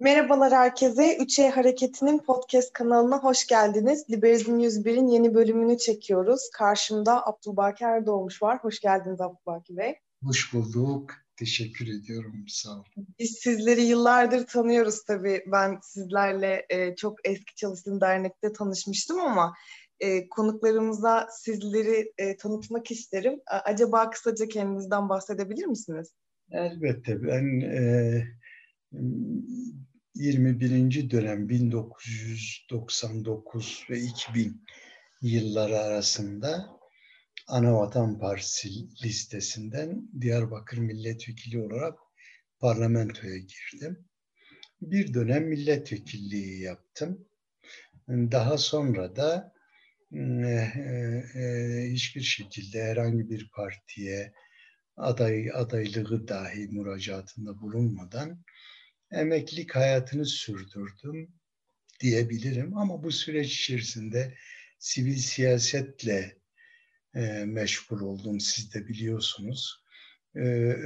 Merhabalar herkese. 3E Hareketi'nin podcast kanalına hoş geldiniz. Liberizm 101'in yeni bölümünü çekiyoruz. Karşımda Abdülbaki Erdoğmuş var. Hoş geldiniz Abdülbaki Bey. Hoş bulduk. Teşekkür ediyorum. Sağ olun. Biz sizleri yıllardır tanıyoruz tabii. Ben sizlerle e, çok eski çalıştığım dernekte tanışmıştım ama e, konuklarımıza sizleri e, tanıtmak isterim. Acaba kısaca kendinizden bahsedebilir misiniz? Elbette. Ben e, 21. dönem 1999 ve 2000 yılları arasında Anavatan Partisi listesinden Diyarbakır Milletvekili olarak parlamentoya girdim. Bir dönem milletvekilliği yaptım. Daha sonra da e, e, hiçbir şekilde herhangi bir partiye aday adaylığı dahi müracaatında bulunmadan emeklilik hayatını sürdürdüm diyebilirim. Ama bu süreç içerisinde sivil siyasetle e, meşgul oldum. Siz de biliyorsunuz. E,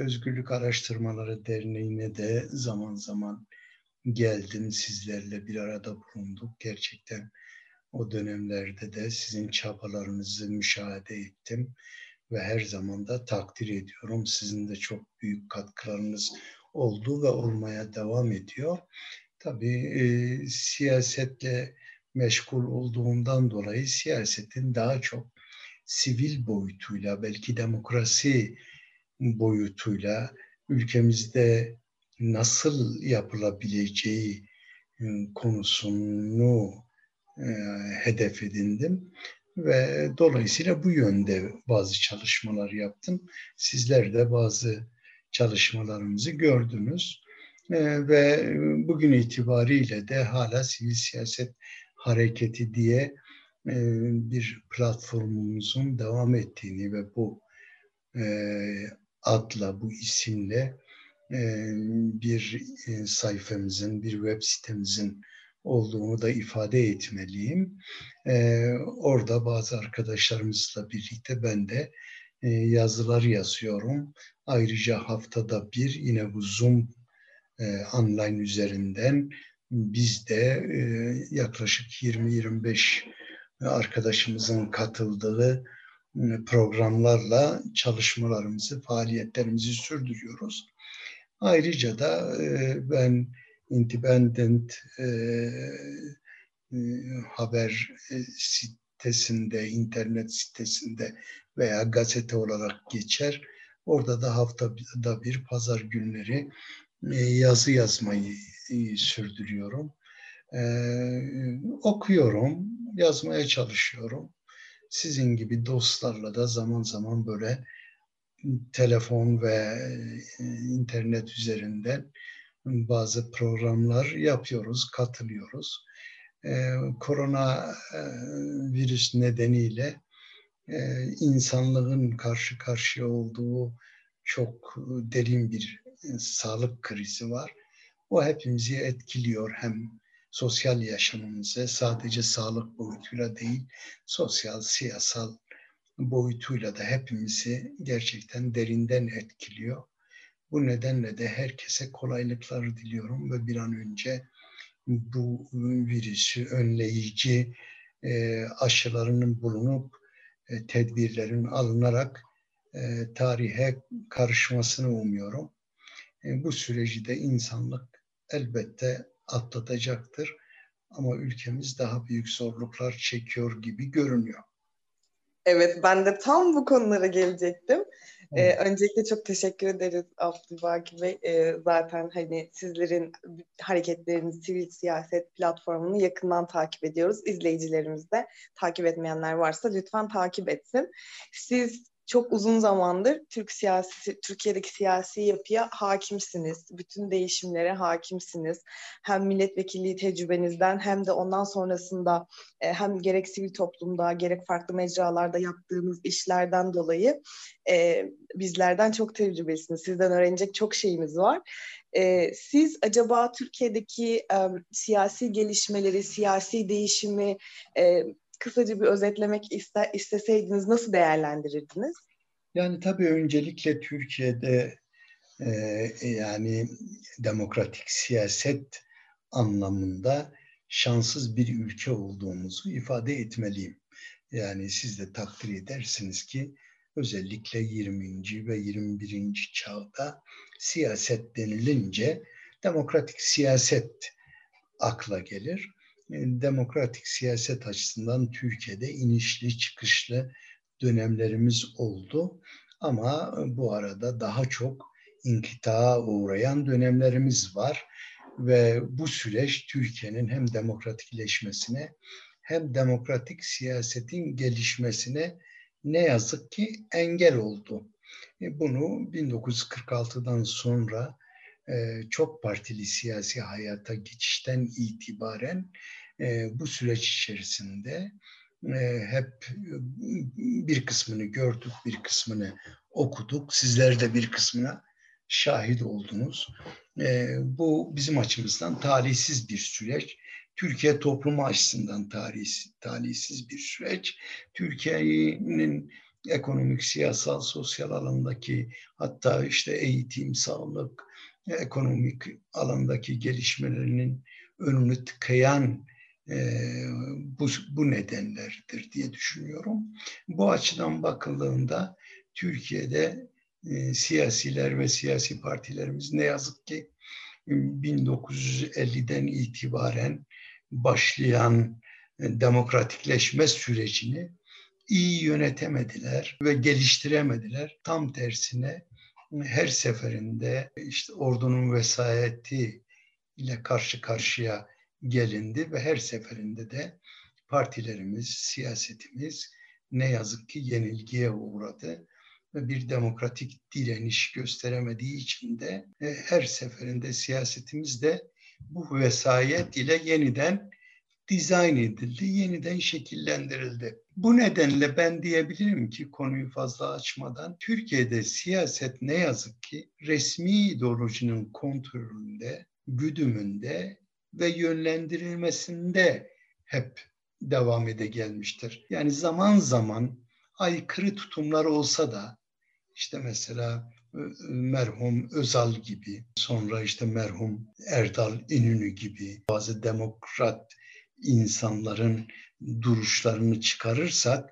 Özgürlük Araştırmaları Derneği'ne de zaman zaman geldim. Sizlerle bir arada bulunduk. Gerçekten o dönemlerde de sizin çabalarınızı müşahede ettim ve her zaman da takdir ediyorum. Sizin de çok büyük katkılarınız oldu ve olmaya devam ediyor. Tabii e, siyasetle meşgul olduğundan dolayı siyasetin daha çok sivil boyutuyla, belki demokrasi boyutuyla ülkemizde nasıl yapılabileceği e, konusunu e, hedef edindim ve dolayısıyla bu yönde bazı çalışmalar yaptım. Sizler de bazı çalışmalarımızı gördünüz. E, ve bugün itibariyle de hala sivil siyaset hareketi diye e, bir platformumuzun devam ettiğini ve bu e, adla, bu isimle e, bir e, sayfamızın, bir web sitemizin olduğunu da ifade etmeliyim. Orada bazı arkadaşlarımızla birlikte ben de yazılar yazıyorum. Ayrıca haftada bir yine bu Zoom e, online üzerinden biz de e, yaklaşık 20-25 arkadaşımızın katıldığı e, programlarla çalışmalarımızı, faaliyetlerimizi sürdürüyoruz. Ayrıca da e, ben Independent e, e, haber e, sitesinde, internet sitesinde veya gazete olarak geçer. Orada da haftada bir pazar günleri e, yazı yazmayı e, sürdürüyorum. Ee, okuyorum, yazmaya çalışıyorum. Sizin gibi dostlarla da zaman zaman böyle telefon ve e, internet üzerinden bazı programlar yapıyoruz, katılıyoruz. Ee, korona virüs nedeniyle e, insanlığın karşı karşıya olduğu çok derin bir e, sağlık krizi var. O hepimizi etkiliyor hem sosyal yaşamımızı sadece sağlık boyutuyla değil sosyal, siyasal boyutuyla da hepimizi gerçekten derinden etkiliyor. Bu nedenle de herkese kolaylıklar diliyorum ve bir an önce bu virüsü önleyici e, aşılarının bulunup e, tedbirlerin alınarak e, tarihe karışmasını umuyorum. E, bu süreci de insanlık elbette atlatacaktır. Ama ülkemiz daha büyük zorluklar çekiyor gibi görünüyor. Evet, ben de tam bu konulara gelecektim. Ee, öncelikle çok teşekkür ederiz Abdülbaki Bey. Ee, zaten hani sizlerin hareketleriniz, sivil siyaset platformunu yakından takip ediyoruz. İzleyicilerimiz de takip etmeyenler varsa lütfen takip etsin. Siz çok uzun zamandır Türk siyasi Türkiye'deki siyasi yapıya hakimsiniz. Bütün değişimlere hakimsiniz. Hem milletvekilliği tecrübenizden hem de ondan sonrasında e, hem gerek sivil toplumda gerek farklı mecralarda yaptığınız işlerden dolayı e, bizlerden çok tecrübelisiniz. Sizden öğrenecek çok şeyimiz var. E, siz acaba Türkiye'deki siyasi gelişmeleri, siyasi değişimi kısaca bir özetlemek iste, isteseydiniz nasıl değerlendirirdiniz? Yani tabii öncelikle Türkiye'de e, yani demokratik siyaset anlamında şanssız bir ülke olduğumuzu ifade etmeliyim. Yani siz de takdir edersiniz ki özellikle 20. ve 21. çağda siyaset denilince demokratik siyaset akla gelir. Demokratik siyaset açısından Türkiye'de inişli çıkışlı dönemlerimiz oldu. Ama bu arada daha çok inkitaa uğrayan dönemlerimiz var ve bu süreç Türkiye'nin hem demokratikleşmesine hem demokratik siyasetin gelişmesine ne yazık ki engel oldu. E, bunu 1946'dan sonra e, çok partili siyasi hayata geçişten itibaren e, bu süreç içerisinde hep bir kısmını gördük, bir kısmını okuduk. Sizler de bir kısmına şahit oldunuz. Bu bizim açımızdan talihsiz bir süreç. Türkiye toplumu açısından talihsiz, talihsiz bir süreç. Türkiye'nin ekonomik, siyasal, sosyal alandaki hatta işte eğitim, sağlık, ekonomik alandaki gelişmelerinin önünü tıkayan e, bu, bu nedenlerdir diye düşünüyorum. Bu açıdan bakıldığında Türkiye'de siyasiler ve siyasi partilerimiz ne yazık ki 1950'den itibaren başlayan demokratikleşme sürecini iyi yönetemediler ve geliştiremediler. Tam tersine her seferinde işte ordunun vesayeti ile karşı karşıya gelindi ve her seferinde de partilerimiz, siyasetimiz ne yazık ki yenilgiye uğradı ve bir demokratik direniş gösteremediği için de e, her seferinde siyasetimiz de bu vesayet ile yeniden dizayn edildi, yeniden şekillendirildi. Bu nedenle ben diyebilirim ki konuyu fazla açmadan Türkiye'de siyaset ne yazık ki resmi ideolojinin kontrolünde, güdümünde ve yönlendirilmesinde hep devam ede gelmiştir. Yani zaman zaman aykırı tutumlar olsa da işte mesela merhum Özal gibi, sonra işte merhum Erdal İnönü gibi bazı demokrat insanların duruşlarını çıkarırsak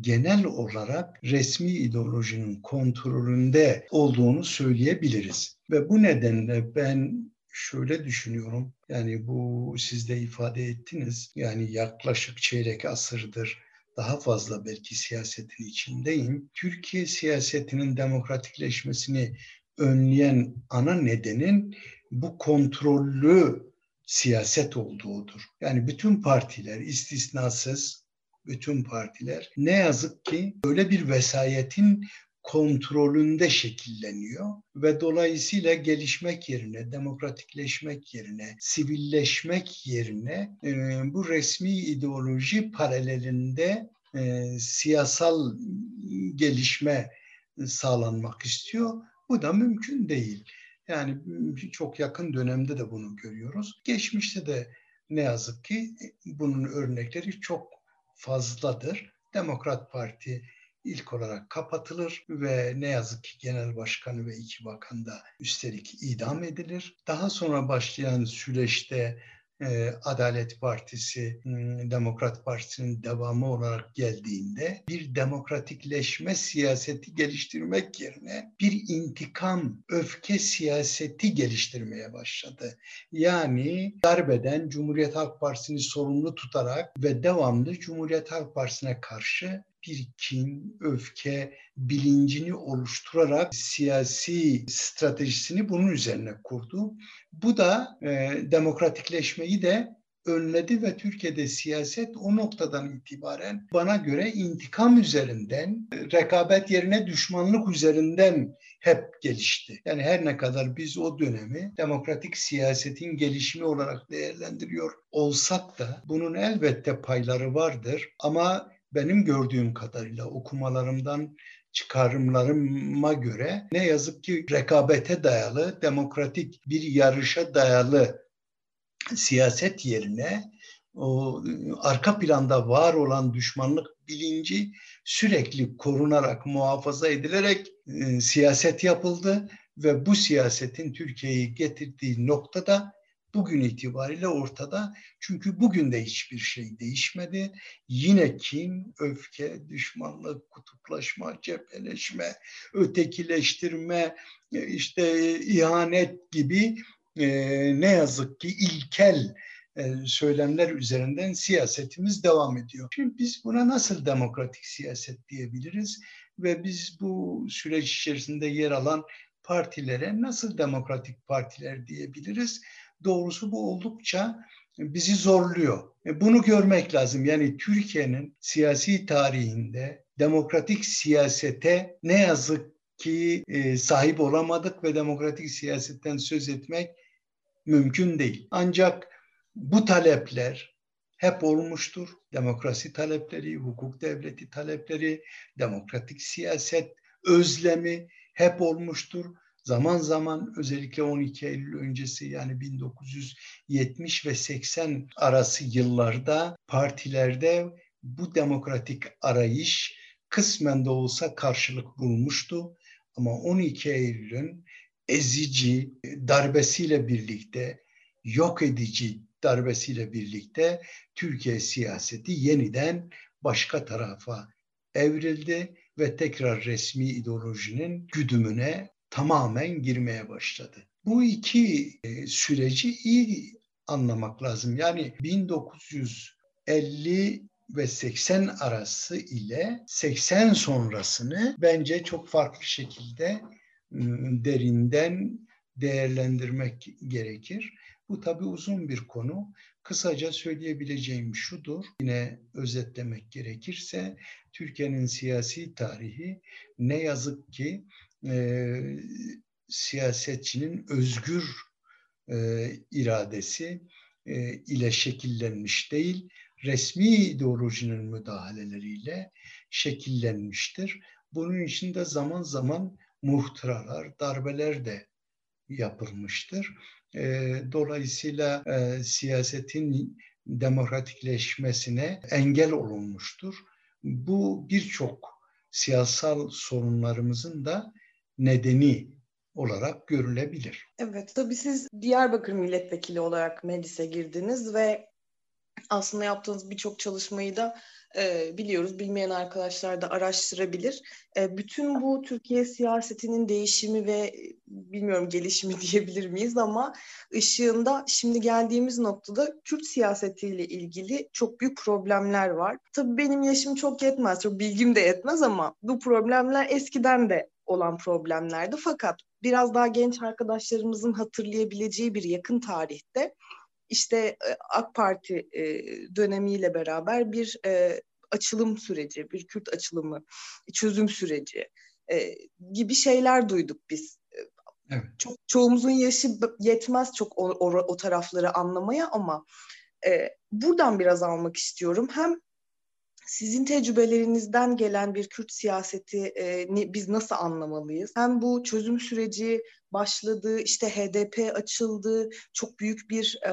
genel olarak resmi ideolojinin kontrolünde olduğunu söyleyebiliriz. Ve bu nedenle ben şöyle düşünüyorum. Yani bu siz de ifade ettiniz. Yani yaklaşık çeyrek asırdır daha fazla belki siyasetin içindeyim. Türkiye siyasetinin demokratikleşmesini önleyen ana nedenin bu kontrollü siyaset olduğudur. Yani bütün partiler istisnasız bütün partiler ne yazık ki böyle bir vesayetin kontrolünde şekilleniyor ve dolayısıyla gelişmek yerine, demokratikleşmek yerine, sivilleşmek yerine e, bu resmi ideoloji paralelinde e, siyasal gelişme sağlanmak istiyor. Bu da mümkün değil. Yani çok yakın dönemde de bunu görüyoruz. Geçmişte de ne yazık ki bunun örnekleri çok fazladır. Demokrat Parti ilk olarak kapatılır ve ne yazık ki genel başkanı ve iki bakan da üstelik idam edilir. Daha sonra başlayan süreçte e, Adalet Partisi, hmm, Demokrat Partisi'nin devamı olarak geldiğinde bir demokratikleşme siyaseti geliştirmek yerine bir intikam, öfke siyaseti geliştirmeye başladı. Yani darbeden Cumhuriyet Halk Partisi'ni sorumlu tutarak ve devamlı Cumhuriyet Halk Partisi'ne karşı bir kin, öfke bilincini oluşturarak siyasi stratejisini bunun üzerine kurdu. Bu da e, demokratikleşmeyi de önledi ve Türkiye'de siyaset o noktadan itibaren bana göre intikam üzerinden, rekabet yerine düşmanlık üzerinden hep gelişti. Yani her ne kadar biz o dönemi demokratik siyasetin gelişimi olarak değerlendiriyor olsak da bunun elbette payları vardır ama benim gördüğüm kadarıyla okumalarımdan çıkarımlarıma göre ne yazık ki rekabete dayalı, demokratik bir yarışa dayalı siyaset yerine o arka planda var olan düşmanlık bilinci sürekli korunarak, muhafaza edilerek e, siyaset yapıldı ve bu siyasetin Türkiye'yi getirdiği noktada bugün itibariyle ortada. Çünkü bugün de hiçbir şey değişmedi. Yine kin, öfke, düşmanlık, kutuplaşma, cepheleşme, ötekileştirme, işte ihanet gibi e, ne yazık ki ilkel e, söylemler üzerinden siyasetimiz devam ediyor. Şimdi biz buna nasıl demokratik siyaset diyebiliriz ve biz bu süreç içerisinde yer alan partilere nasıl demokratik partiler diyebiliriz? Doğrusu bu oldukça bizi zorluyor. E, bunu görmek lazım. Yani Türkiye'nin siyasi tarihinde demokratik siyasete ne yazık ki e, sahip olamadık ve demokratik siyasetten söz etmek mümkün değil. Ancak bu talepler hep olmuştur. Demokrasi talepleri, hukuk devleti talepleri, demokratik siyaset özlemi hep olmuştur. Zaman zaman özellikle 12 Eylül öncesi yani 1970 ve 80 arası yıllarda partilerde bu demokratik arayış kısmen de olsa karşılık bulmuştu. Ama 12 Eylül'ün ezici darbesiyle birlikte, yok edici darbesiyle birlikte Türkiye siyaseti yeniden başka tarafa evrildi ve tekrar resmi ideolojinin güdümüne tamamen girmeye başladı. Bu iki e, süreci iyi anlamak lazım. Yani 1950 ve 80 arası ile 80 sonrasını bence çok farklı şekilde ıı, derinden değerlendirmek gerekir. Bu tabi uzun bir konu. Kısaca söyleyebileceğim şudur. Yine özetlemek gerekirse Türkiye'nin siyasi tarihi ne yazık ki e, siyasetçinin özgür e, iradesi e, ile şekillenmiş değil, resmi ideolojinin müdahaleleriyle şekillenmiştir. Bunun içinde zaman zaman muhtıralar, darbeler de yapılmıştır. E, dolayısıyla e, siyasetin demokratikleşmesine engel olunmuştur. Bu birçok siyasal sorunlarımızın da nedeni olarak görülebilir. Evet, tabii siz Diyarbakır milletvekili olarak meclise girdiniz ve aslında yaptığınız birçok çalışmayı da e, biliyoruz. Bilmeyen arkadaşlar da araştırabilir. E, bütün bu Türkiye siyasetinin değişimi ve bilmiyorum gelişimi diyebilir miyiz ama ışığında şimdi geldiğimiz noktada Kürt siyasetiyle ilgili çok büyük problemler var. Tabii benim yaşım çok yetmez, çok bilgim de yetmez ama bu problemler eskiden de olan problemlerdi. Fakat biraz daha genç arkadaşlarımızın hatırlayabileceği bir yakın tarihte işte e, AK Parti e, dönemiyle beraber bir e, açılım süreci, bir Kürt açılımı, çözüm süreci gibi şeyler duyduk biz. Evet. Çok çoğumuzun yaşı yetmez çok o, o, o tarafları anlamaya ama e, buradan biraz almak istiyorum. Hem sizin tecrübelerinizden gelen bir Kürt siyaseti e, biz nasıl anlamalıyız? Hem bu çözüm süreci başladı, işte HDP açıldı, çok büyük bir e,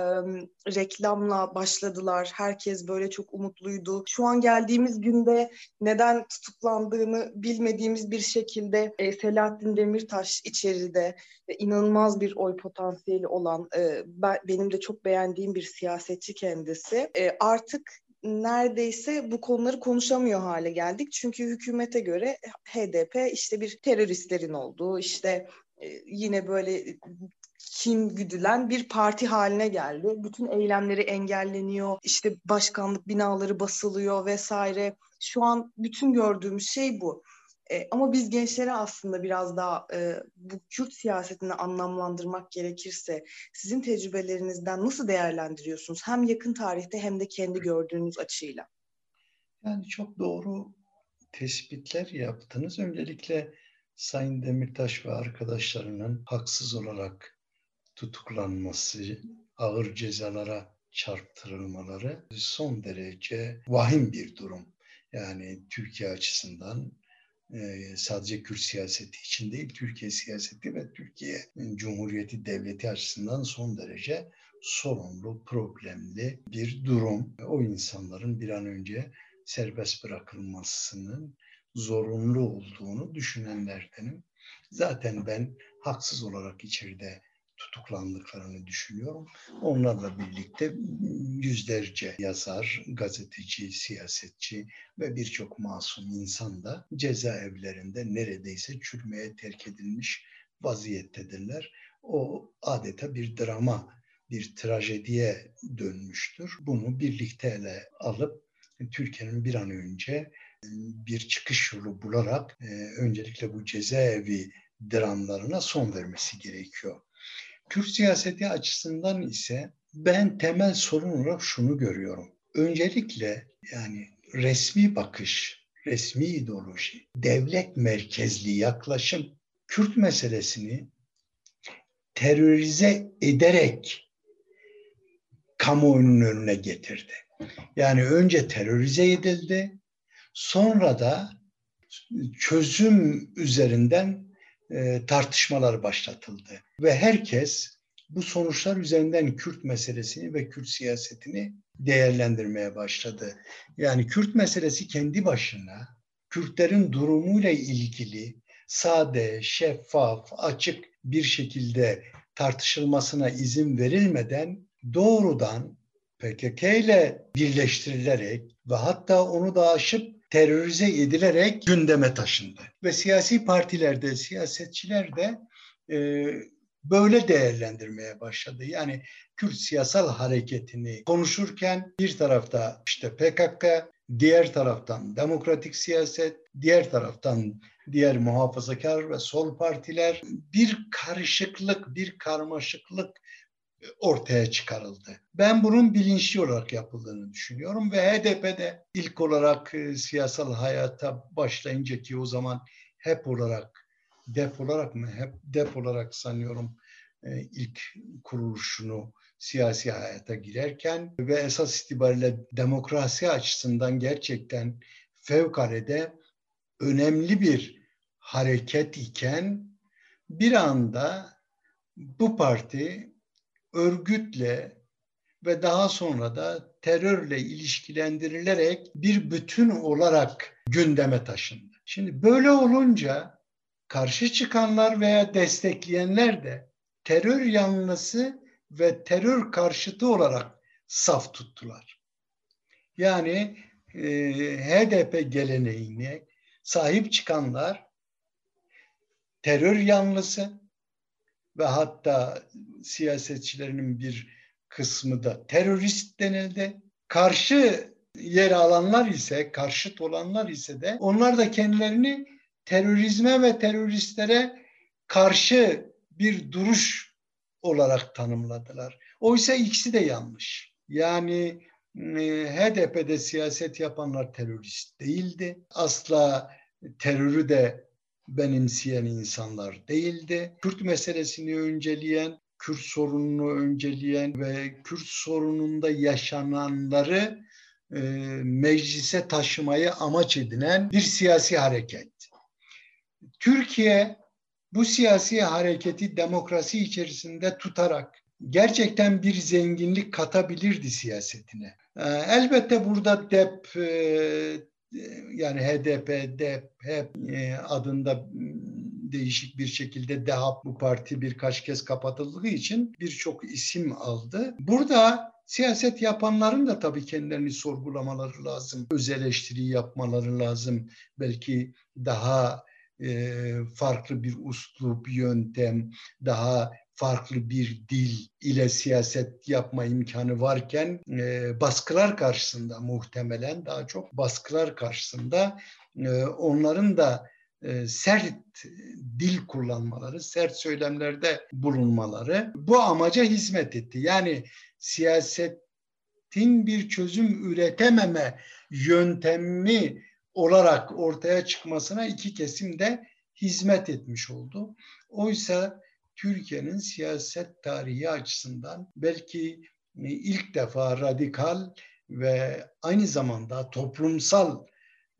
reklamla başladılar. Herkes böyle çok umutluydu. Şu an geldiğimiz günde neden tutuklandığını bilmediğimiz bir şekilde e, Selahattin Demirtaş içeride e, inanılmaz bir oy potansiyeli olan, e, ben, benim de çok beğendiğim bir siyasetçi kendisi. E, artık neredeyse bu konuları konuşamıyor hale geldik. Çünkü hükümete göre HDP işte bir teröristlerin olduğu, işte e, yine böyle kim güdülen bir parti haline geldi. Bütün eylemleri engelleniyor. İşte başkanlık binaları basılıyor vesaire. Şu an bütün gördüğümüz şey bu. E, ama biz gençlere aslında biraz daha e, bu Kürt siyasetini anlamlandırmak gerekirse sizin tecrübelerinizden nasıl değerlendiriyorsunuz? Hem yakın tarihte hem de kendi gördüğünüz açıyla. Yani çok doğru tespitler yaptınız. Öncelikle Sayın Demirtaş ve arkadaşlarının haksız olarak tutuklanması, ağır cezalara çarptırılmaları son derece vahim bir durum. Yani Türkiye açısından sadece Kürt siyaseti için değil, Türkiye siyaseti ve Türkiye Cumhuriyeti Devleti açısından son derece sorunlu, problemli bir durum. O insanların bir an önce serbest bırakılmasının zorunlu olduğunu düşünenlerdenim. Zaten ben haksız olarak içeride tutuklandıklarını düşünüyorum. Onlarla birlikte yüzlerce yazar, gazeteci, siyasetçi ve birçok masum insan da cezaevlerinde neredeyse çürümeye terk edilmiş vaziyettedirler. O adeta bir drama, bir trajediye dönmüştür. Bunu birlikte ele alıp Türkiye'nin bir an önce bir çıkış yolu bularak öncelikle bu cezaevi dramlarına son vermesi gerekiyor. Kürt siyaseti açısından ise ben temel sorun olarak şunu görüyorum. Öncelikle yani resmi bakış, resmi ideoloji, devlet merkezli yaklaşım Kürt meselesini terörize ederek kamuoyunun önüne getirdi. Yani önce terörize edildi, sonra da çözüm üzerinden e, tartışmalar başlatıldı. Ve herkes bu sonuçlar üzerinden Kürt meselesini ve Kürt siyasetini değerlendirmeye başladı. Yani Kürt meselesi kendi başına Kürtlerin durumuyla ilgili sade, şeffaf, açık bir şekilde tartışılmasına izin verilmeden doğrudan PKK ile birleştirilerek ve hatta onu da aşıp terörize edilerek gündeme taşındı. Ve siyasi partilerde, siyasetçiler de e, böyle değerlendirmeye başladı. Yani Kürt siyasal hareketini konuşurken bir tarafta işte PKK, diğer taraftan demokratik siyaset, diğer taraftan diğer muhafazakar ve sol partiler bir karışıklık, bir karmaşıklık ortaya çıkarıldı. Ben bunun bilinçli olarak yapıldığını düşünüyorum ve HDP'de ilk olarak e, siyasal hayata başlayınca ki o zaman hep olarak dep olarak mı hep dep olarak sanıyorum e, ilk kuruluşunu siyasi hayata girerken ve esas itibariyle demokrasi açısından gerçekten fevkalade önemli bir hareket iken bir anda bu parti örgütle ve daha sonra da terörle ilişkilendirilerek bir bütün olarak gündeme taşındı. Şimdi böyle olunca karşı çıkanlar veya destekleyenler de terör yanlısı ve terör karşıtı olarak saf tuttular. Yani e, HDP geleneğine sahip çıkanlar terör yanlısı, ve hatta siyasetçilerinin bir kısmı da terörist denildi. Karşı yer alanlar ise, karşıt olanlar ise de onlar da kendilerini terörizme ve teröristlere karşı bir duruş olarak tanımladılar. Oysa ikisi de yanlış. Yani e, HDP'de siyaset yapanlar terörist değildi. Asla terörü de benimseyen insanlar değildi. Kürt meselesini önceleyen, Kürt sorununu önceleyen ve Kürt sorununda yaşananları e, meclise taşımayı amaç edinen bir siyasi hareket. Türkiye bu siyasi hareketi demokrasi içerisinde tutarak gerçekten bir zenginlik katabilirdi siyasetine. E, elbette burada DEP e, yani HDP, DEP, HEP e, adında değişik bir şekilde DEHAP bu parti birkaç kez kapatıldığı için birçok isim aldı. Burada siyaset yapanların da tabii kendilerini sorgulamaları lazım. Öz eleştiri yapmaları lazım. Belki daha farklı bir uslup, yöntem, daha farklı bir dil ile siyaset yapma imkanı varken e, baskılar karşısında muhtemelen daha çok baskılar karşısında e, onların da e, sert dil kullanmaları, sert söylemlerde bulunmaları bu amaca hizmet etti. Yani siyasetin bir çözüm üretememe yöntemi olarak ortaya çıkmasına iki kesim de hizmet etmiş oldu. Oysa Türkiye'nin siyaset tarihi açısından belki e, ilk defa radikal ve aynı zamanda toplumsal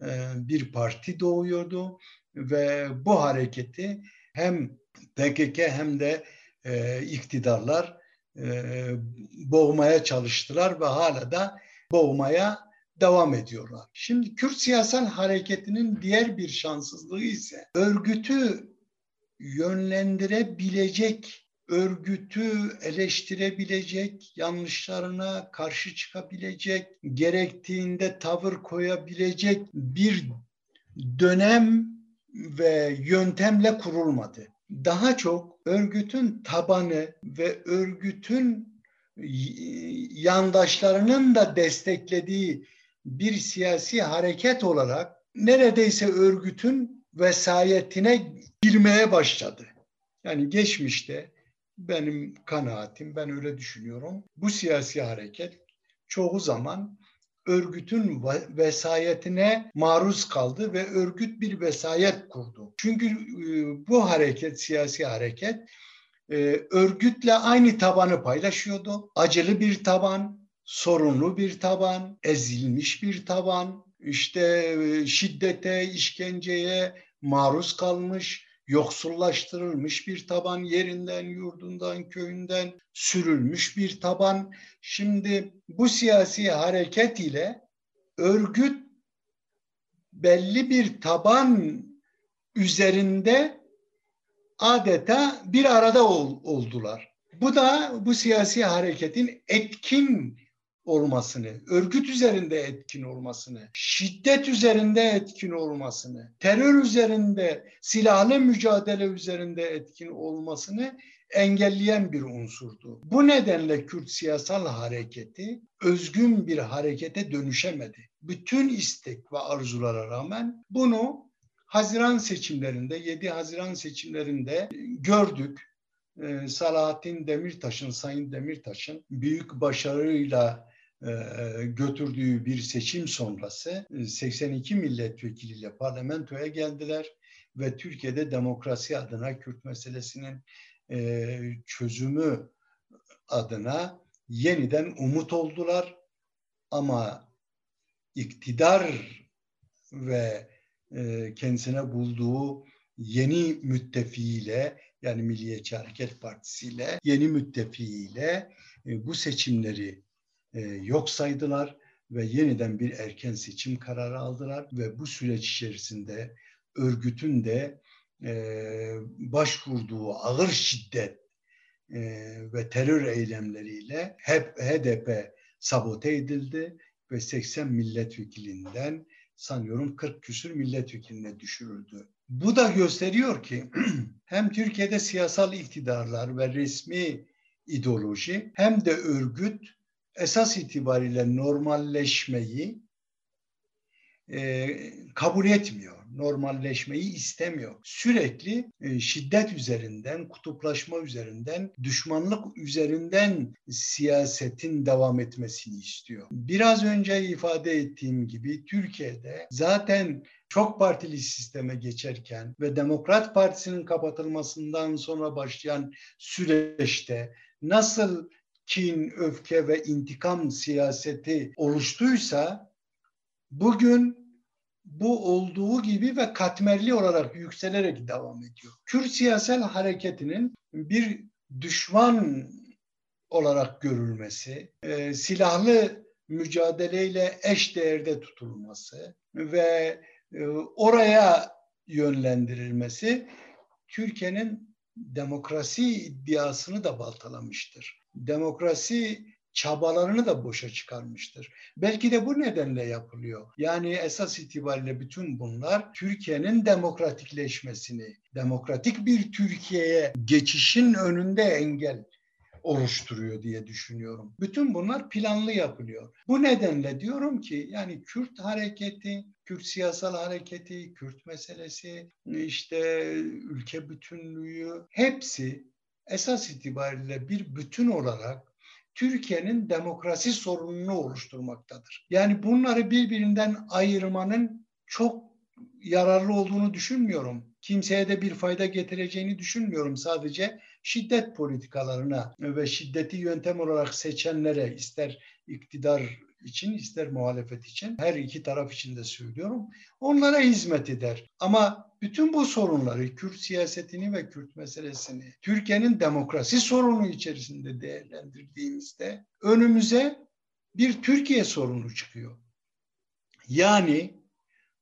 e, bir parti doğuyordu ve bu hareketi hem PKK hem de e, iktidarlar boğmaya çalıştılar ve hala da boğmaya devam ediyorlar. Şimdi Kürt siyasal hareketinin diğer bir şanssızlığı ise örgütü yönlendirebilecek örgütü eleştirebilecek, yanlışlarına karşı çıkabilecek, gerektiğinde tavır koyabilecek bir dönem ve yöntemle kurulmadı. Daha çok örgütün tabanı ve örgütün yandaşlarının da desteklediği bir siyasi hareket olarak neredeyse örgütün vesayetine girmeye başladı. Yani geçmişte benim kanaatim, ben öyle düşünüyorum. Bu siyasi hareket çoğu zaman örgütün vesayetine maruz kaldı ve örgüt bir vesayet kurdu. Çünkü e, bu hareket, siyasi hareket e, örgütle aynı tabanı paylaşıyordu. Acılı bir taban, sorunlu bir taban, ezilmiş bir taban, işte e, şiddete, işkenceye maruz kalmış, yoksullaştırılmış bir taban yerinden, yurdundan, köyünden sürülmüş bir taban. Şimdi bu siyasi hareket ile örgüt belli bir taban üzerinde adeta bir arada ol, oldular. Bu da bu siyasi hareketin etkin olmasını, örgüt üzerinde etkin olmasını, şiddet üzerinde etkin olmasını, terör üzerinde, silahlı mücadele üzerinde etkin olmasını engelleyen bir unsurdu. Bu nedenle Kürt siyasal hareketi özgün bir harekete dönüşemedi. Bütün istek ve arzulara rağmen bunu Haziran seçimlerinde, 7 Haziran seçimlerinde gördük. Ee, Salahattin Demirtaş'ın, Sayın Demirtaş'ın büyük başarıyla götürdüğü bir seçim sonrası 82 e, milletvekiliyle parlamentoya geldiler ve Türkiye'de demokrasi adına Kürt meselesinin e, çözümü adına yeniden umut oldular. Ama iktidar ve kendisine bulduğu yeni müttefiğiyle yani Milliyetçi Hareket Partisi ile yeni müttefiğiyle bu seçimleri e, yok saydılar ve yeniden bir erken seçim kararı aldılar ve bu süreç içerisinde örgütün de e, başvurduğu ağır şiddet e, ve terör eylemleriyle hep HDP sabote edildi ve 80 milletvekilinden sanıyorum 40 küsür milletvekiline düşürüldü. Bu da gösteriyor ki hem Türkiye'de siyasal iktidarlar ve resmi ideoloji hem de örgüt esas itibariyle normalleşmeyi e, kabul etmiyor. Normalleşmeyi istemiyor. Sürekli e, şiddet üzerinden, kutuplaşma üzerinden, düşmanlık üzerinden siyasetin devam etmesini istiyor. Biraz önce ifade ettiğim gibi Türkiye'de zaten çok partili sisteme geçerken ve Demokrat Partisi'nin kapatılmasından sonra başlayan süreçte nasıl kin, öfke ve intikam siyaseti oluştuysa bugün bu olduğu gibi ve katmerli olarak yükselerek devam ediyor. Kürt siyasal hareketinin bir düşman olarak görülmesi, e, silahlı mücadeleyle eş değerde tutulması ve e, oraya yönlendirilmesi Türkiye'nin demokrasi iddiasını da baltalamıştır demokrasi çabalarını da boşa çıkarmıştır. Belki de bu nedenle yapılıyor. Yani esas itibariyle bütün bunlar Türkiye'nin demokratikleşmesini, demokratik bir Türkiye'ye geçişin önünde engel oluşturuyor diye düşünüyorum. Bütün bunlar planlı yapılıyor. Bu nedenle diyorum ki yani Kürt hareketi, Kürt siyasal hareketi, Kürt meselesi, işte ülke bütünlüğü hepsi esas itibariyle bir bütün olarak Türkiye'nin demokrasi sorununu oluşturmaktadır. Yani bunları birbirinden ayırmanın çok yararlı olduğunu düşünmüyorum. Kimseye de bir fayda getireceğini düşünmüyorum. Sadece şiddet politikalarına ve şiddeti yöntem olarak seçenlere ister iktidar için ister muhalefet için her iki taraf için de söylüyorum. Onlara hizmet eder. Ama bütün bu sorunları Kürt siyasetini ve Kürt meselesini Türkiye'nin demokrasi sorunu içerisinde değerlendirdiğimizde önümüze bir Türkiye sorunu çıkıyor. Yani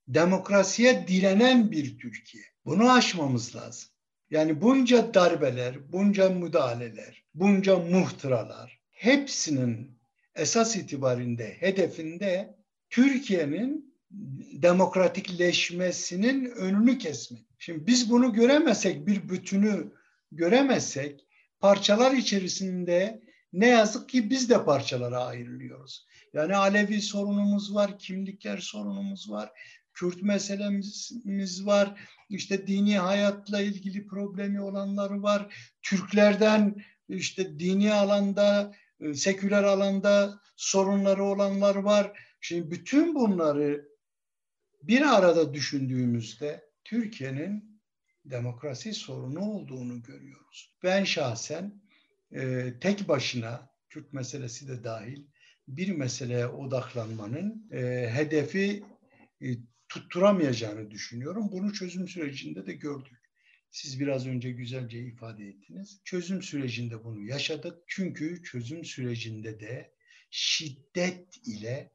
demokrasiye direnen bir Türkiye. Bunu aşmamız lazım. Yani bunca darbeler, bunca müdahaleler, bunca muhtıralar hepsinin esas itibarinde hedefinde Türkiye'nin demokratikleşmesinin önünü kesmek. Şimdi biz bunu göremezsek, bir bütünü göremezsek parçalar içerisinde ne yazık ki biz de parçalara ayrılıyoruz. Yani Alevi sorunumuz var, kimlikler sorunumuz var, Kürt meselemiz var, işte dini hayatla ilgili problemi olanları var, Türklerden işte dini alanda, e, seküler alanda sorunları olanlar var. Şimdi bütün bunları bir arada düşündüğümüzde Türkiye'nin demokrasi sorunu olduğunu görüyoruz. Ben şahsen e, tek başına Kürt meselesi de dahil bir meseleye odaklanmanın e, hedefi e, tutturamayacağını düşünüyorum. Bunu çözüm sürecinde de gördük. Siz biraz önce güzelce ifade ettiniz. Çözüm sürecinde bunu yaşadık. Çünkü çözüm sürecinde de şiddet ile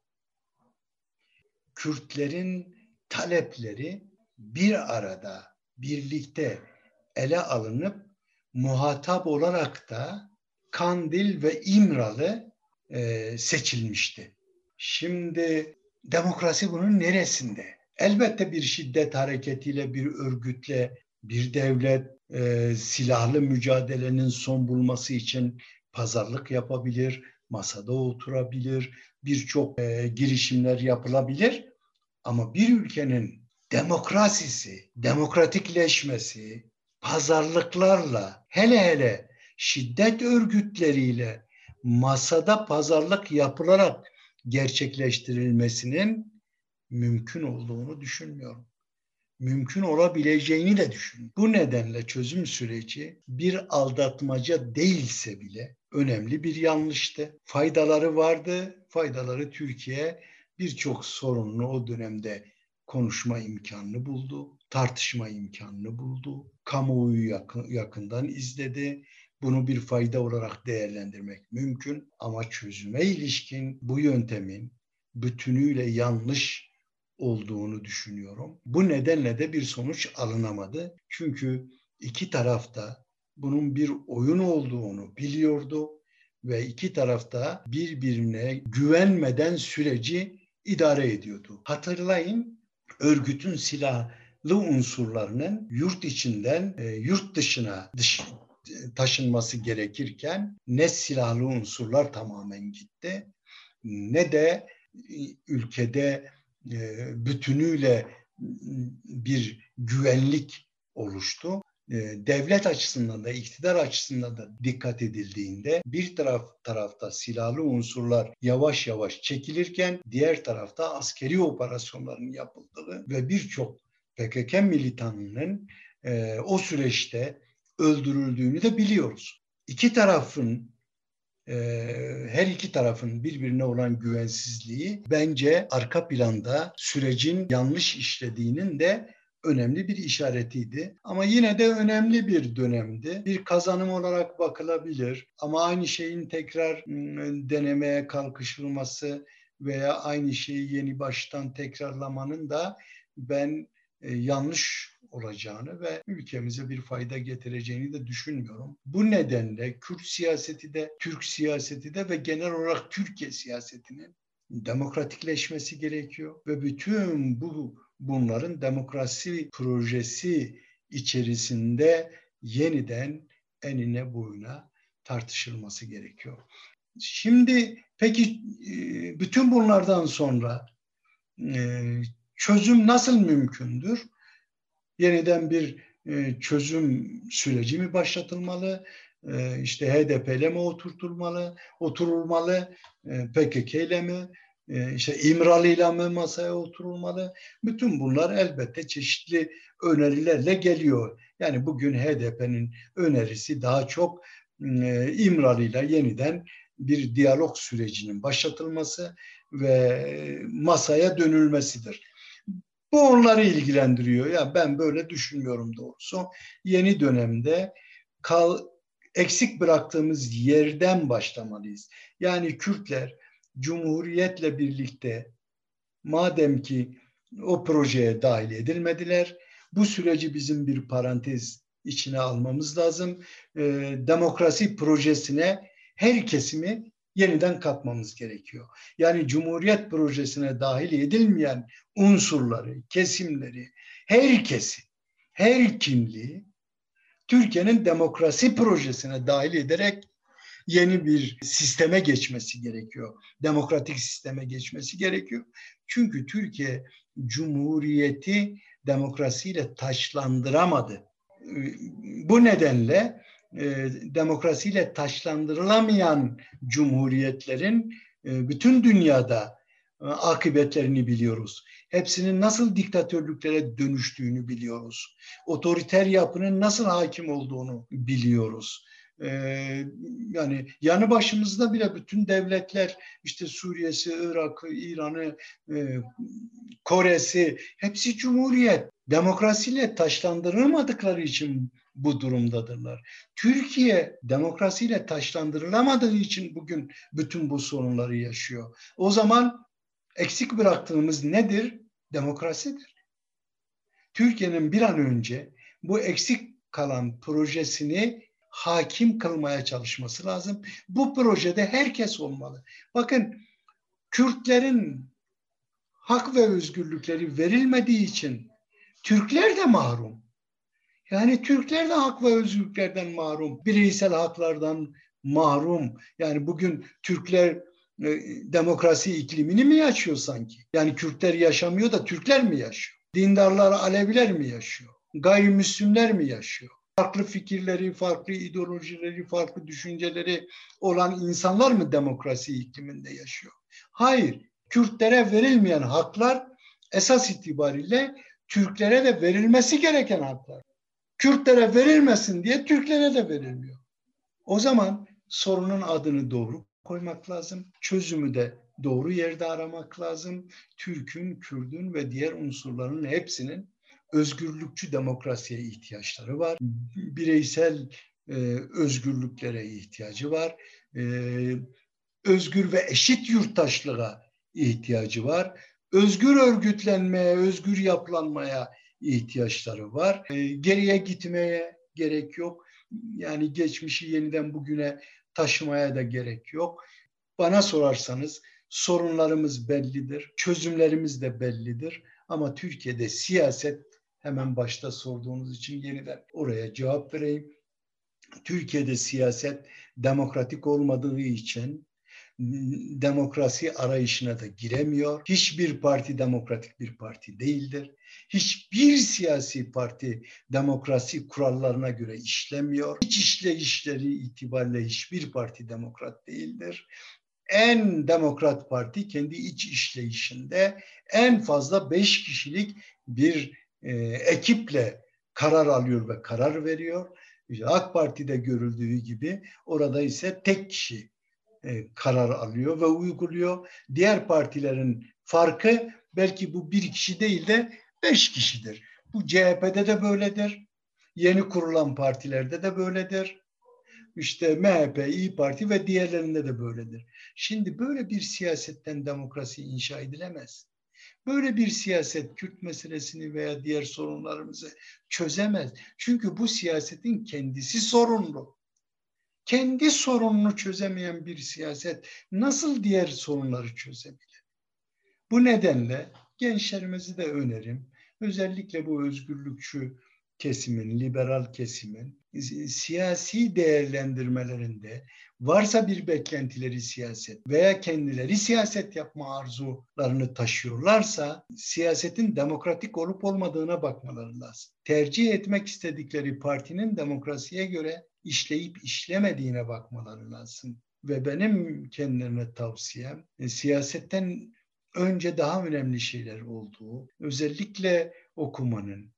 Kürtlerin talepleri bir arada, birlikte ele alınıp muhatap olarak da Kandil ve İmralı e, seçilmişti. Şimdi demokrasi bunun neresinde? Elbette bir şiddet hareketiyle, bir örgütle, bir devlet e, silahlı mücadelenin son bulması için pazarlık yapabilir, masada oturabilir, birçok e, girişimler yapılabilir. Ama bir ülkenin demokrasisi, demokratikleşmesi, pazarlıklarla, hele hele şiddet örgütleriyle masada pazarlık yapılarak gerçekleştirilmesinin mümkün olduğunu düşünmüyorum. Mümkün olabileceğini de düşün. Bu nedenle çözüm süreci bir aldatmaca değilse bile önemli bir yanlıştı. Faydaları vardı. Faydaları Türkiye birçok sorununu o dönemde konuşma imkanını buldu, tartışma imkanını buldu, kamuoyu yakın, yakından izledi. Bunu bir fayda olarak değerlendirmek mümkün ama çözüme ilişkin bu yöntemin bütünüyle yanlış olduğunu düşünüyorum. Bu nedenle de bir sonuç alınamadı. Çünkü iki tarafta bunun bir oyun olduğunu biliyordu ve iki tarafta birbirine güvenmeden süreci idare ediyordu. Hatırlayın örgütün silahlı unsurlarının yurt içinden e, yurt dışına dış, taşınması gerekirken ne silahlı unsurlar tamamen gitti ne de e, ülkede bütünüyle bir güvenlik oluştu. Ee, devlet açısından da iktidar açısından da dikkat edildiğinde bir taraf tarafta silahlı unsurlar yavaş yavaş çekilirken diğer tarafta askeri operasyonların yapıldığı ve birçok PKK militanının e, o süreçte öldürüldüğünü de biliyoruz. İki tarafın e, her iki tarafın birbirine olan güvensizliği bence arka planda sürecin yanlış işlediğinin de önemli bir işaretiydi. Ama yine de önemli bir dönemdi. Bir kazanım olarak bakılabilir ama aynı şeyin tekrar denemeye kalkışılması veya aynı şeyi yeni baştan tekrarlamanın da ben e, yanlış olacağını ve ülkemize bir fayda getireceğini de düşünmüyorum. Bu nedenle Kürt siyaseti de, Türk siyaseti de ve genel olarak Türkiye siyasetinin demokratikleşmesi gerekiyor ve bütün bu bunların demokrasi projesi içerisinde yeniden enine boyuna tartışılması gerekiyor. Şimdi peki e, bütün bunlardan sonra e, çözüm nasıl mümkündür? Yeniden bir e, çözüm süreci mi başlatılmalı? İşte HDP ile mi oturtulmalı, oturulmalı, PKK ile mi, e, işte İmralı'yla mı masaya oturulmalı? Bütün bunlar elbette çeşitli önerilerle geliyor. Yani bugün HDP'nin önerisi daha çok e, İmralı'yla yeniden bir diyalog sürecinin başlatılması ve masaya dönülmesidir. Bu onları ilgilendiriyor. Ya ben böyle düşünmüyorum doğrusu. Yeni dönemde kal, eksik bıraktığımız yerden başlamalıyız. Yani Kürtler Cumhuriyetle birlikte madem ki o projeye dahil edilmediler, bu süreci bizim bir parantez içine almamız lazım. E, demokrasi projesine her kesimi yeniden katmamız gerekiyor. Yani Cumhuriyet projesine dahil edilmeyen unsurları, kesimleri, herkesi, her kimliği Türkiye'nin demokrasi projesine dahil ederek yeni bir sisteme geçmesi gerekiyor. Demokratik sisteme geçmesi gerekiyor. Çünkü Türkiye Cumhuriyeti demokrasiyle taşlandıramadı. Bu nedenle e, demokrasiyle taşlandırılamayan cumhuriyetlerin e, bütün dünyada e, akıbetlerini biliyoruz. Hepsinin nasıl diktatörlüklere dönüştüğünü biliyoruz. Otoriter yapının nasıl hakim olduğunu biliyoruz. Ee, yani yanı başımızda bile bütün devletler işte Suriye'si, Irak'ı, İran'ı, e, Kore'si hepsi cumhuriyet. Demokrasiyle taşlandırılmadıkları için bu durumdadırlar. Türkiye demokrasiyle taşlandırılamadığı için bugün bütün bu sorunları yaşıyor. O zaman eksik bıraktığımız nedir? Demokrasidir. Türkiye'nin bir an önce bu eksik kalan projesini hakim kılmaya çalışması lazım. Bu projede herkes olmalı. Bakın Kürtlerin hak ve özgürlükleri verilmediği için Türkler de mahrum. Yani Türkler de hak ve özgürlüklerden mahrum. Bireysel haklardan mahrum. Yani bugün Türkler e, demokrasi iklimini mi yaşıyor sanki? Yani Kürtler yaşamıyor da Türkler mi yaşıyor? Dindarlar, Aleviler mi yaşıyor? Gayrimüslimler mi yaşıyor? Farklı fikirleri, farklı ideolojileri, farklı düşünceleri olan insanlar mı demokrasi ikliminde yaşıyor? Hayır. Kürtlere verilmeyen haklar esas itibariyle Türklere de verilmesi gereken haklar. Kürtlere verilmesin diye Türklere de verilmiyor. O zaman sorunun adını doğru koymak lazım. Çözümü de doğru yerde aramak lazım. Türk'ün, Kürd'ün ve diğer unsurların hepsinin özgürlükçü demokrasiye ihtiyaçları var. Bireysel e, özgürlüklere ihtiyacı var. E, özgür ve eşit yurttaşlığa ihtiyacı var. Özgür örgütlenmeye, özgür yapılanmaya ihtiyaçları var. E, geriye gitmeye gerek yok. Yani geçmişi yeniden bugüne taşımaya da gerek yok. Bana sorarsanız sorunlarımız bellidir, çözümlerimiz de bellidir. Ama Türkiye'de siyaset hemen başta sorduğunuz için yeniden oraya cevap vereyim. Türkiye'de siyaset demokratik olmadığı için demokrasi arayışına da giremiyor. Hiçbir parti demokratik bir parti değildir. Hiçbir siyasi parti demokrasi kurallarına göre işlemiyor. İç işleyişleri itibariyle hiçbir parti demokrat değildir. En demokrat parti kendi iç işleyişinde en fazla beş kişilik bir e, ekiple karar alıyor ve karar veriyor. İşte AK Parti'de görüldüğü gibi orada ise tek kişi e, karar alıyor ve uyguluyor. Diğer partilerin farkı belki bu bir kişi değil de beş kişidir. Bu CHP'de de böyledir. Yeni kurulan partilerde de böyledir. İşte MHP, İyi Parti ve diğerlerinde de böyledir. Şimdi böyle bir siyasetten demokrasi inşa edilemez. Böyle bir siyaset Kürt meselesini veya diğer sorunlarımızı çözemez. Çünkü bu siyasetin kendisi sorunlu kendi sorununu çözemeyen bir siyaset nasıl diğer sorunları çözebilir? Bu nedenle gençlerimizi de önerim. Özellikle bu özgürlükçü kesimin, liberal kesimin siyasi değerlendirmelerinde varsa bir beklentileri siyaset veya kendileri siyaset yapma arzularını taşıyorlarsa siyasetin demokratik olup olmadığına bakmaları lazım. Tercih etmek istedikleri partinin demokrasiye göre işleyip işlemediğine bakmaları lazım. Ve benim kendilerine tavsiyem e, siyasetten önce daha önemli şeyler olduğu, özellikle okumanın,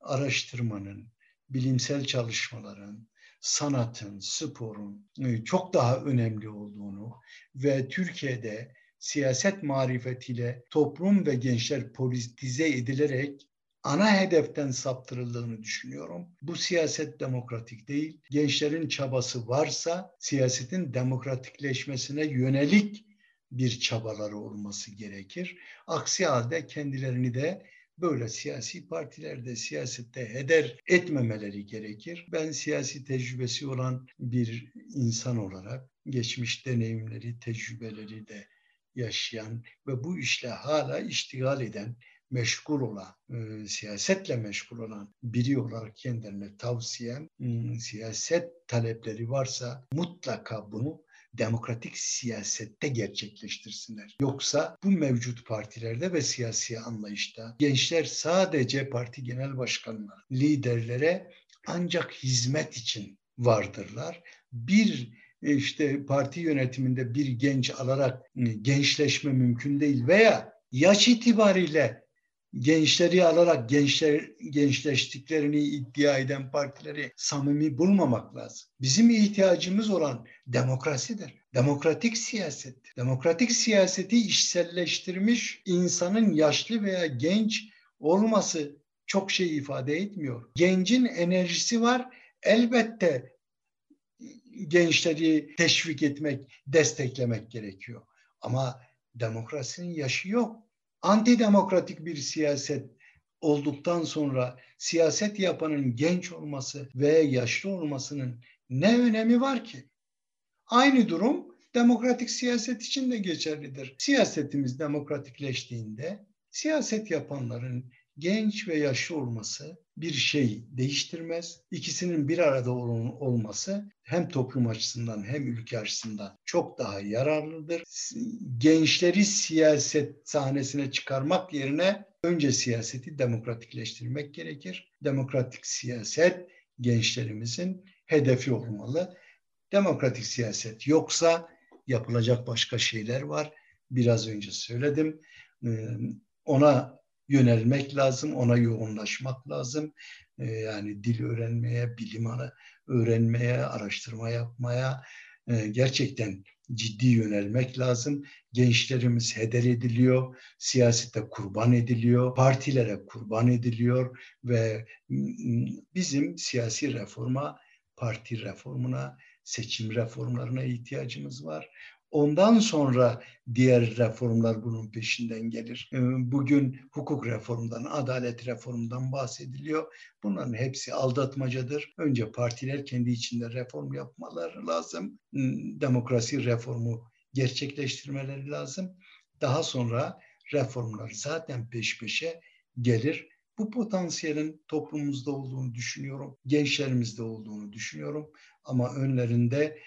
araştırmanın, bilimsel çalışmaların, sanatın, sporun e, çok daha önemli olduğunu ve Türkiye'de siyaset marifetiyle toplum ve gençler politize edilerek ana hedeften saptırıldığını düşünüyorum. Bu siyaset demokratik değil. Gençlerin çabası varsa siyasetin demokratikleşmesine yönelik bir çabaları olması gerekir. Aksi halde kendilerini de böyle siyasi partilerde siyasette heder etmemeleri gerekir. Ben siyasi tecrübesi olan bir insan olarak geçmiş deneyimleri, tecrübeleri de yaşayan ve bu işle hala iştigal eden meşgul olan, e, siyasetle meşgul olan biri olarak kendilerine tavsiyem, e, siyaset talepleri varsa mutlaka bunu demokratik siyasette gerçekleştirsinler. Yoksa bu mevcut partilerde ve siyasi anlayışta gençler sadece parti genel başkanına, liderlere ancak hizmet için vardırlar. Bir işte parti yönetiminde bir genç alarak e, gençleşme mümkün değil veya yaş itibariyle gençleri alarak gençler gençleştiklerini iddia eden partileri samimi bulmamak lazım. Bizim ihtiyacımız olan demokrasidir. Demokratik siyaset. Demokratik siyaseti işselleştirmiş insanın yaşlı veya genç olması çok şey ifade etmiyor. Gencin enerjisi var. Elbette gençleri teşvik etmek, desteklemek gerekiyor. Ama demokrasinin yaşı yok antidemokratik bir siyaset olduktan sonra siyaset yapanın genç olması ve yaşlı olmasının ne önemi var ki? Aynı durum demokratik siyaset için de geçerlidir. Siyasetimiz demokratikleştiğinde siyaset yapanların genç ve yaşlı olması bir şey değiştirmez. İkisinin bir arada olması hem toplum açısından hem ülke açısından çok daha yararlıdır. Gençleri siyaset sahnesine çıkarmak yerine önce siyaseti demokratikleştirmek gerekir. Demokratik siyaset gençlerimizin hedefi olmalı. Demokratik siyaset yoksa yapılacak başka şeyler var. Biraz önce söyledim. Ona yönelmek lazım, ona yoğunlaşmak lazım. Ee, yani dil öğrenmeye, bilim öğrenmeye, araştırma yapmaya e, gerçekten ciddi yönelmek lazım. Gençlerimiz heder ediliyor, siyasete kurban ediliyor, partilere kurban ediliyor ve bizim siyasi reforma, parti reformuna, seçim reformlarına ihtiyacımız var. Ondan sonra diğer reformlar bunun peşinden gelir. Ee, bugün hukuk reformundan, adalet reformundan bahsediliyor. Bunların hepsi aldatmacadır. Önce partiler kendi içinde reform yapmaları lazım. Hmm, demokrasi reformu gerçekleştirmeleri lazım. Daha sonra reformlar zaten peş peşe gelir. Bu potansiyelin toplumumuzda olduğunu düşünüyorum. Gençlerimizde olduğunu düşünüyorum. Ama önlerinde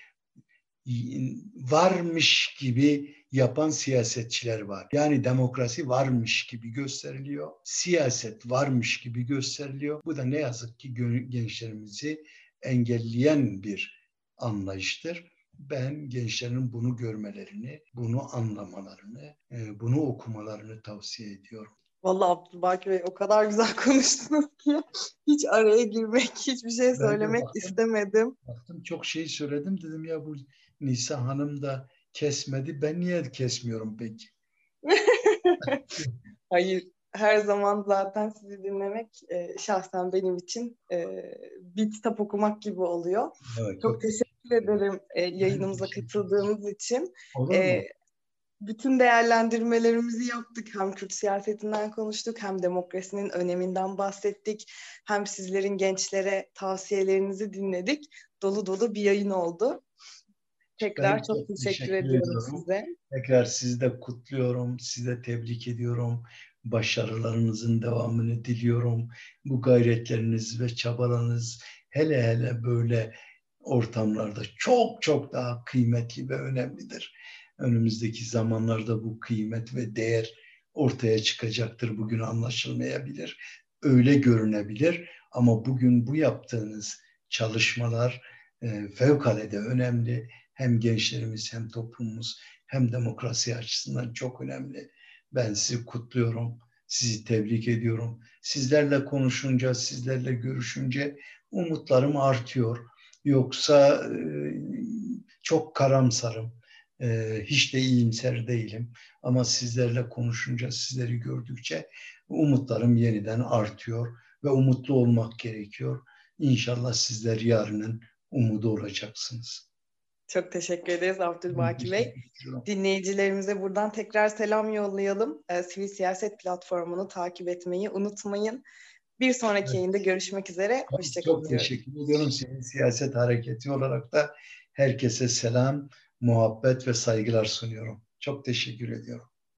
varmış gibi yapan siyasetçiler var. Yani demokrasi varmış gibi gösteriliyor. Siyaset varmış gibi gösteriliyor. Bu da ne yazık ki gençlerimizi engelleyen bir anlayıştır. Ben gençlerin bunu görmelerini, bunu anlamalarını, e, bunu okumalarını tavsiye ediyorum. Vallahi Abdülbaki Bey o kadar güzel konuştunuz ki hiç araya girmek, hiçbir şey söylemek baktım, istemedim. Baktım çok şey söyledim dedim ya bu Nisa Hanım da kesmedi. Ben niye kesmiyorum peki? Hayır. Her zaman zaten sizi dinlemek e, şahsen benim için e, bir kitap okumak gibi oluyor. Evet, çok, teşekkür ederim e, yayınımıza katıldığınız için. Olur e, bütün değerlendirmelerimizi yaptık. Hem Kürt siyasetinden konuştuk, hem demokrasinin öneminden bahsettik. Hem sizlerin gençlere tavsiyelerinizi dinledik. Dolu dolu bir yayın oldu. Tekrar ben çok, çok teşekkür, teşekkür ediyorum, ediyorum size. Tekrar sizi de kutluyorum, sizi de tebrik ediyorum. Başarılarınızın devamını diliyorum. Bu gayretleriniz ve çabalarınız hele hele böyle ortamlarda çok çok daha kıymetli ve önemlidir. Önümüzdeki zamanlarda bu kıymet ve değer ortaya çıkacaktır. Bugün anlaşılmayabilir, öyle görünebilir ama bugün bu yaptığınız çalışmalar e, fevkalade önemli hem gençlerimiz hem toplumumuz hem demokrasi açısından çok önemli. Ben sizi kutluyorum, sizi tebrik ediyorum. Sizlerle konuşunca, sizlerle görüşünce umutlarım artıyor. Yoksa e, çok karamsarım, e, hiç de iyimser değilim. Ama sizlerle konuşunca, sizleri gördükçe umutlarım yeniden artıyor ve umutlu olmak gerekiyor. İnşallah sizler yarının umudu olacaksınız. Çok teşekkür ederiz Abdülbaki Bey. Dinleyicilerimize buradan tekrar selam yollayalım. Ee, Sivil Siyaset platformunu takip etmeyi unutmayın. Bir sonraki evet. yayında görüşmek üzere. Hoşçakalın. Çok teşekkür ediyorum. Sivil Siyaset Hareketi olarak da herkese selam, muhabbet ve saygılar sunuyorum. Çok teşekkür ediyorum.